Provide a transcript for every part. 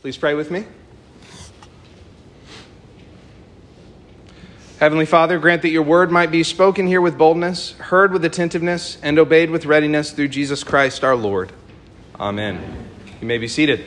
Please pray with me. Heavenly Father, grant that your word might be spoken here with boldness, heard with attentiveness, and obeyed with readiness through Jesus Christ our Lord. Amen. You may be seated.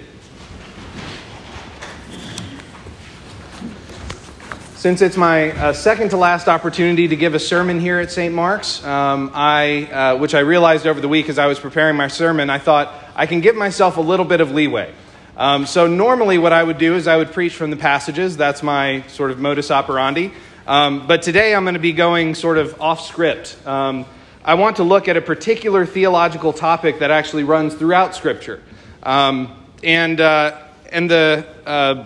Since it's my uh, second to last opportunity to give a sermon here at St. Mark's, um, I, uh, which I realized over the week as I was preparing my sermon, I thought I can give myself a little bit of leeway. Um, so normally, what I would do is I would preach from the passages. That's my sort of modus operandi. Um, but today I'm going to be going sort of off script. Um, I want to look at a particular theological topic that actually runs throughout Scripture. Um, and, uh, and the uh,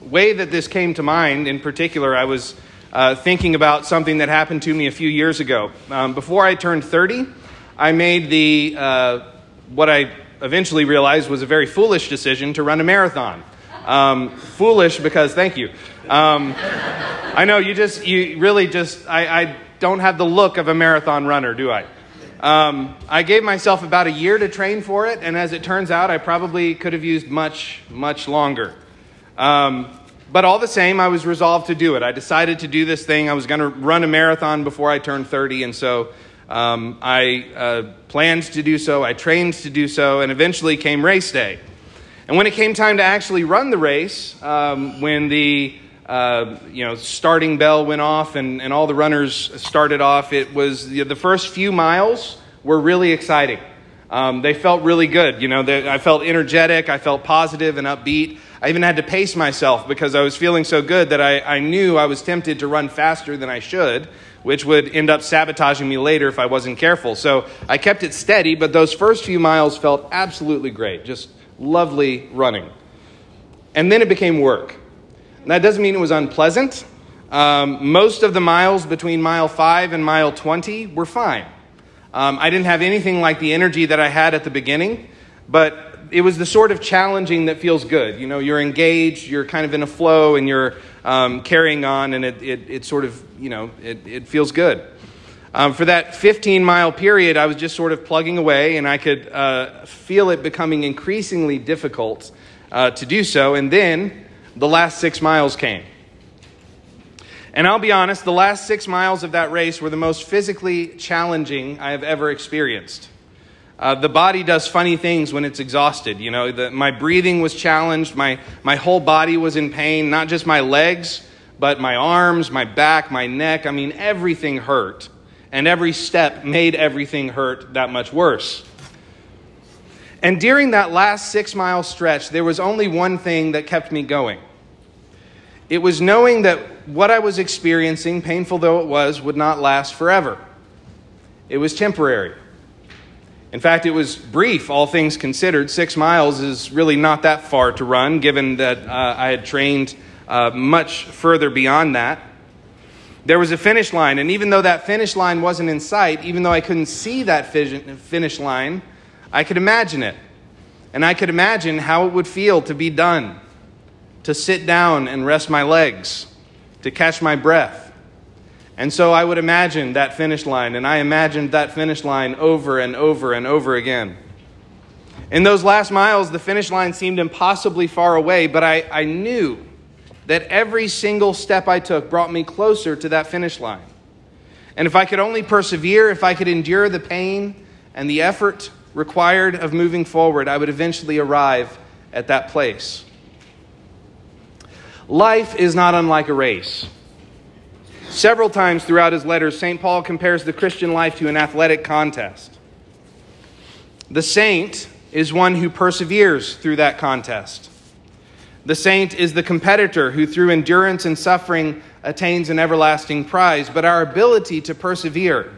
way that this came to mind, in particular, I was uh, thinking about something that happened to me a few years ago. Um, before I turned 30, I made the uh, what I eventually realized was a very foolish decision to run a marathon. Um, foolish because, thank you. Um, I know you just, you really just, I, I, don't have the look of a marathon runner, do I? Um, I gave myself about a year to train for it, and as it turns out, I probably could have used much, much longer. Um, but all the same, I was resolved to do it. I decided to do this thing. I was going to run a marathon before I turned 30, and so um, I uh, planned to do so. I trained to do so, and eventually came race day. And when it came time to actually run the race, um, when the uh, you know starting bell went off and, and all the runners started off, it was you know, the first few miles were really exciting. Um, they felt really good. You know, they, I felt energetic. I felt positive and upbeat. I even had to pace myself because I was feeling so good that I, I knew I was tempted to run faster than I should, which would end up sabotaging me later if I wasn't careful. So I kept it steady, but those first few miles felt absolutely great. Just lovely running. And then it became work. that doesn't mean it was unpleasant. Um, most of the miles between mile 5 and mile 20 were fine. Um, I didn't have anything like the energy that I had at the beginning, but it was the sort of challenging that feels good. You know, you're engaged, you're kind of in a flow, and you're um, carrying on, and it, it, it, sort of, you know, it, it feels good. Um, for that 15 mile period, I was just sort of plugging away, and I could uh, feel it becoming increasingly difficult uh, to do so. And then the last six miles came. And I'll be honest, the last six miles of that race were the most physically challenging I have ever experienced. Uh, the body does funny things when it's exhausted. You know, the, my breathing was challenged, my, my whole body was in pain, not just my legs, but my arms, my back, my neck. I mean, everything hurt and every step made everything hurt that much worse. And during that last six mile stretch, there was only one thing that kept me going. It was knowing that what I was experiencing, painful though it was, would not last forever. It was temporary. In fact, it was brief, all things considered. Six miles is really not that far to run, given that uh, I had trained uh, much further beyond that. There was a finish line, and even though that finish line wasn't in sight, even though I couldn't see that finish line, I could imagine it. And I could imagine how it would feel to be done, to sit down and rest my legs, to catch my breath. And so I would imagine that finish line, and I imagined that finish line over and over and over again. In those last miles, the finish line seemed impossibly far away, but I, I knew that every single step I took brought me closer to that finish line. And if I could only persevere, if I could endure the pain and the effort required of moving forward, I would eventually arrive at that place. Life is not unlike a race. Several times throughout his letters, St. Paul compares the Christian life to an athletic contest. The saint is one who perseveres through that contest. The saint is the competitor who, through endurance and suffering, attains an everlasting prize. But our ability to persevere,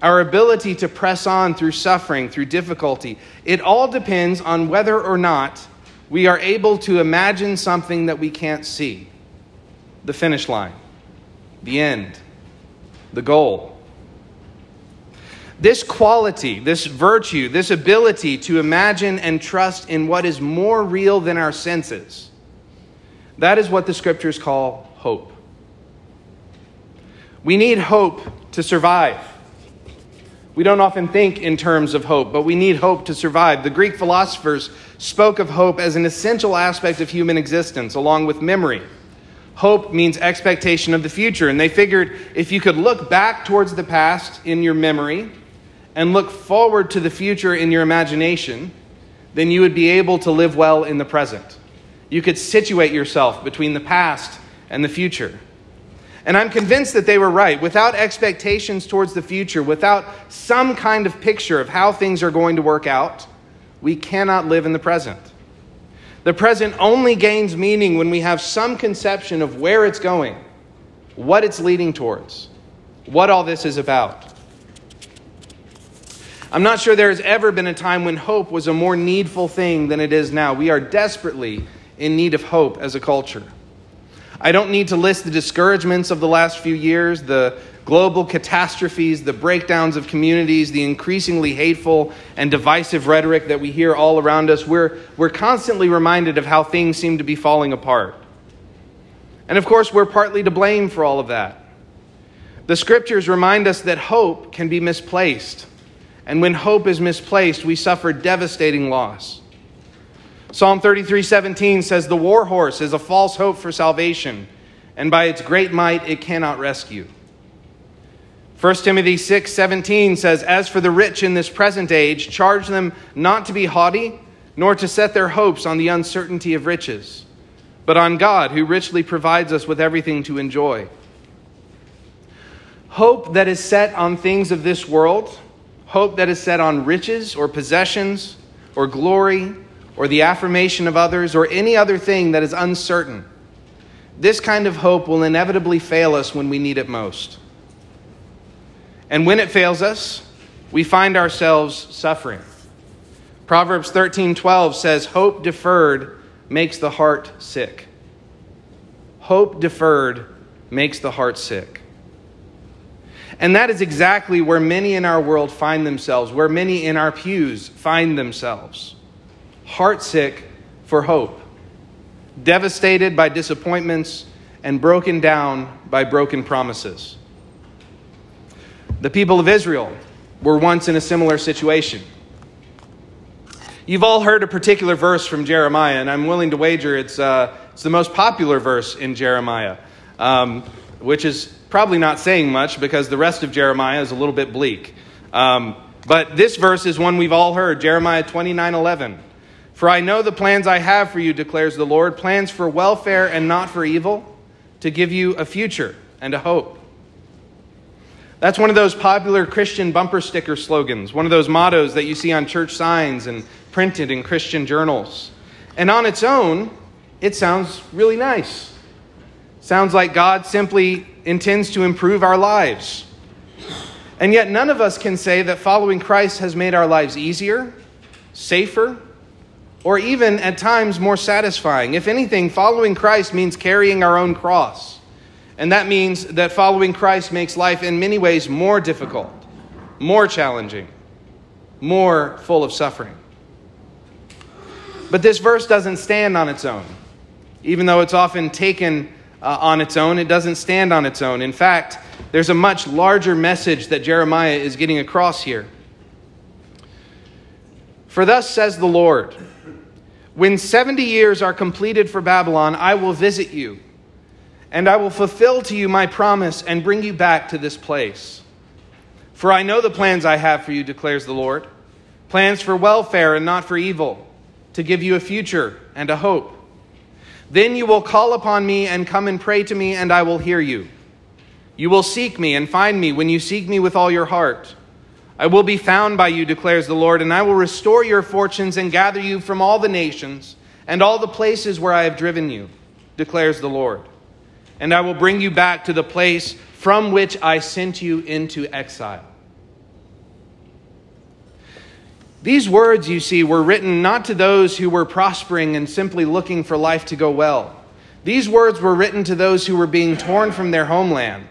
our ability to press on through suffering, through difficulty, it all depends on whether or not we are able to imagine something that we can't see the finish line, the end, the goal. This quality, this virtue, this ability to imagine and trust in what is more real than our senses, that is what the scriptures call hope. We need hope to survive. We don't often think in terms of hope, but we need hope to survive. The Greek philosophers spoke of hope as an essential aspect of human existence, along with memory. Hope means expectation of the future, and they figured if you could look back towards the past in your memory and look forward to the future in your imagination, then you would be able to live well in the present. You could situate yourself between the past and the future. And I'm convinced that they were right. Without expectations towards the future, without some kind of picture of how things are going to work out, we cannot live in the present. The present only gains meaning when we have some conception of where it's going, what it's leading towards, what all this is about. I'm not sure there has ever been a time when hope was a more needful thing than it is now. We are desperately in need of hope as a culture. I don't need to list the discouragements of the last few years, the global catastrophes, the breakdowns of communities, the increasingly hateful and divisive rhetoric that we hear all around us. We're, we're constantly reminded of how things seem to be falling apart. And of course, we're partly to blame for all of that. The scriptures remind us that hope can be misplaced. And when hope is misplaced, we suffer devastating loss. Psalm 33:17 says, The war horse is a false hope for salvation, and by its great might it cannot rescue. 1 Timothy 6 17 says, As for the rich in this present age, charge them not to be haughty, nor to set their hopes on the uncertainty of riches, but on God, who richly provides us with everything to enjoy. Hope that is set on things of this world, hope that is set on riches or possessions or glory or the affirmation of others or any other thing that is uncertain, this kind of hope will inevitably fail us when we need it most. And when it fails us, we find ourselves suffering. Proverbs 13:12 says hope deferred makes the heart sick. Hope deferred makes the heart sick. And that is exactly where many in our world find themselves, where many in our pews find themselves heartsick for hope, devastated by disappointments, and broken down by broken promises. The people of Israel were once in a similar situation. You've all heard a particular verse from Jeremiah, and I'm willing to wager it's, uh, it's the most popular verse in Jeremiah, um, which is probably not saying much because the rest of Jeremiah is a little bit bleak. Um, but this verse is one we've all heard Jeremiah 29 11. For I know the plans I have for you, declares the Lord plans for welfare and not for evil, to give you a future and a hope. That's one of those popular Christian bumper sticker slogans, one of those mottos that you see on church signs and printed in Christian journals. And on its own, it sounds really nice. Sounds like God simply intends to improve our lives. And yet, none of us can say that following Christ has made our lives easier, safer, or even at times more satisfying. If anything, following Christ means carrying our own cross. And that means that following Christ makes life in many ways more difficult, more challenging, more full of suffering. But this verse doesn't stand on its own. Even though it's often taken uh, on its own, it doesn't stand on its own. In fact, there's a much larger message that Jeremiah is getting across here. For thus says the Lord When 70 years are completed for Babylon, I will visit you, and I will fulfill to you my promise and bring you back to this place. For I know the plans I have for you, declares the Lord plans for welfare and not for evil, to give you a future and a hope. Then you will call upon me and come and pray to me, and I will hear you. You will seek me and find me when you seek me with all your heart. I will be found by you, declares the Lord, and I will restore your fortunes and gather you from all the nations and all the places where I have driven you, declares the Lord. And I will bring you back to the place from which I sent you into exile. These words, you see, were written not to those who were prospering and simply looking for life to go well. These words were written to those who were being torn from their homeland,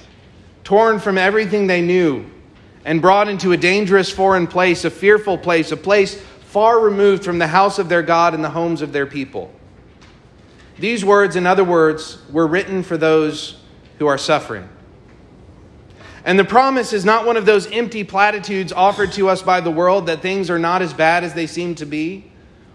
torn from everything they knew, and brought into a dangerous foreign place, a fearful place, a place far removed from the house of their God and the homes of their people. These words, in other words, were written for those who are suffering. And the promise is not one of those empty platitudes offered to us by the world that things are not as bad as they seem to be,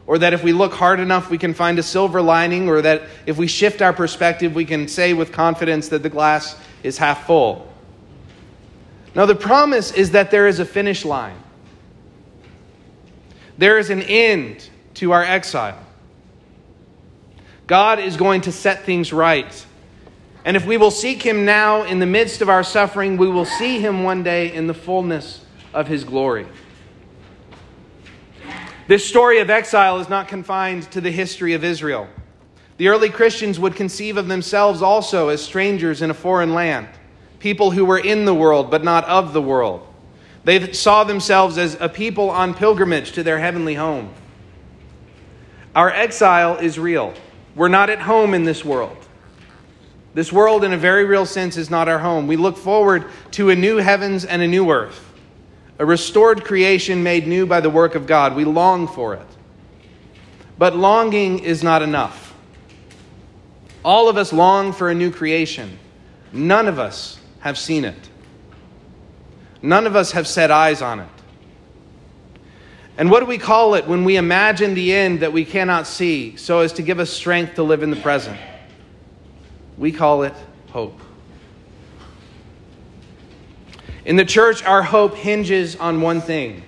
or that if we look hard enough we can find a silver lining, or that if we shift our perspective we can say with confidence that the glass is half full. Now, the promise is that there is a finish line, there is an end to our exile. God is going to set things right. And if we will seek him now in the midst of our suffering, we will see him one day in the fullness of his glory. This story of exile is not confined to the history of Israel. The early Christians would conceive of themselves also as strangers in a foreign land, people who were in the world but not of the world. They saw themselves as a people on pilgrimage to their heavenly home. Our exile is real. We're not at home in this world. This world, in a very real sense, is not our home. We look forward to a new heavens and a new earth, a restored creation made new by the work of God. We long for it. But longing is not enough. All of us long for a new creation. None of us have seen it. None of us have set eyes on it. And what do we call it when we imagine the end that we cannot see so as to give us strength to live in the present? We call it hope. In the church, our hope hinges on one thing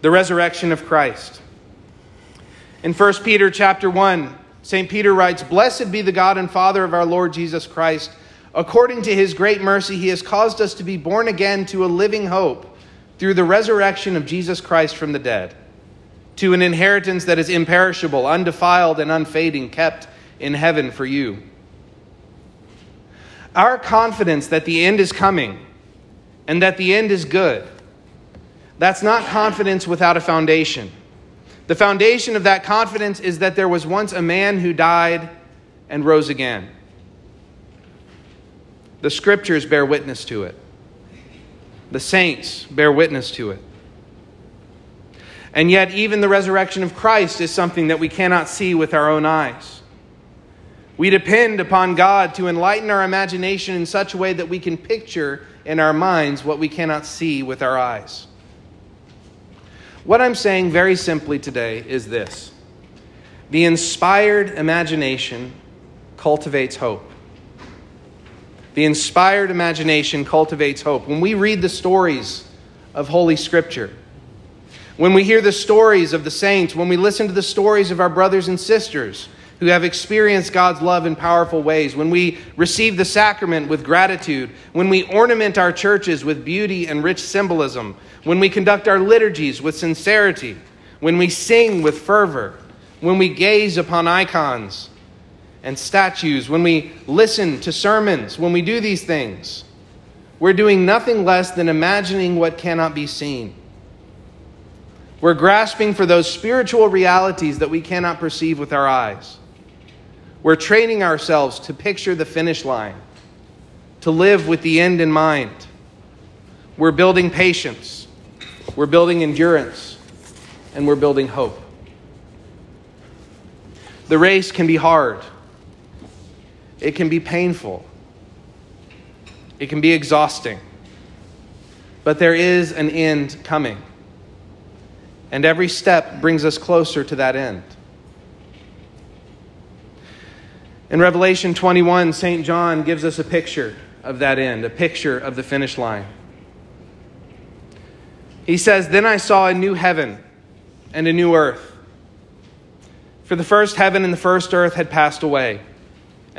the resurrection of Christ. In 1 Peter chapter 1, St. Peter writes, Blessed be the God and Father of our Lord Jesus Christ. According to his great mercy, he has caused us to be born again to a living hope through the resurrection of Jesus Christ from the dead, to an inheritance that is imperishable, undefiled, and unfading, kept in heaven for you. Our confidence that the end is coming and that the end is good, that's not confidence without a foundation. The foundation of that confidence is that there was once a man who died and rose again. The scriptures bear witness to it, the saints bear witness to it. And yet, even the resurrection of Christ is something that we cannot see with our own eyes. We depend upon God to enlighten our imagination in such a way that we can picture in our minds what we cannot see with our eyes. What I'm saying very simply today is this the inspired imagination cultivates hope. The inspired imagination cultivates hope. When we read the stories of Holy Scripture, when we hear the stories of the saints, when we listen to the stories of our brothers and sisters, who have experienced God's love in powerful ways, when we receive the sacrament with gratitude, when we ornament our churches with beauty and rich symbolism, when we conduct our liturgies with sincerity, when we sing with fervor, when we gaze upon icons and statues, when we listen to sermons, when we do these things, we're doing nothing less than imagining what cannot be seen. We're grasping for those spiritual realities that we cannot perceive with our eyes. We're training ourselves to picture the finish line, to live with the end in mind. We're building patience, we're building endurance, and we're building hope. The race can be hard, it can be painful, it can be exhausting, but there is an end coming. And every step brings us closer to that end. In Revelation 21, St. John gives us a picture of that end, a picture of the finish line. He says, Then I saw a new heaven and a new earth. For the first heaven and the first earth had passed away,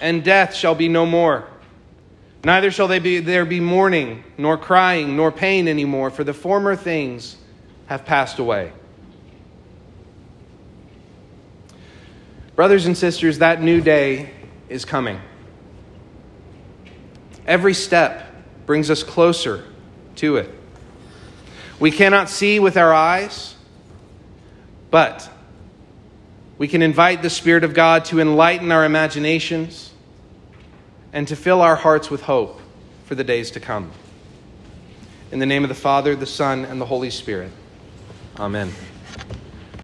and death shall be no more. Neither shall be, there be mourning, nor crying, nor pain anymore, for the former things have passed away. Brothers and sisters, that new day is coming. Every step brings us closer to it. We cannot see with our eyes, but we can invite the Spirit of God to enlighten our imaginations and to fill our hearts with hope for the days to come. In the name of the Father, the Son, and the Holy Spirit. Amen.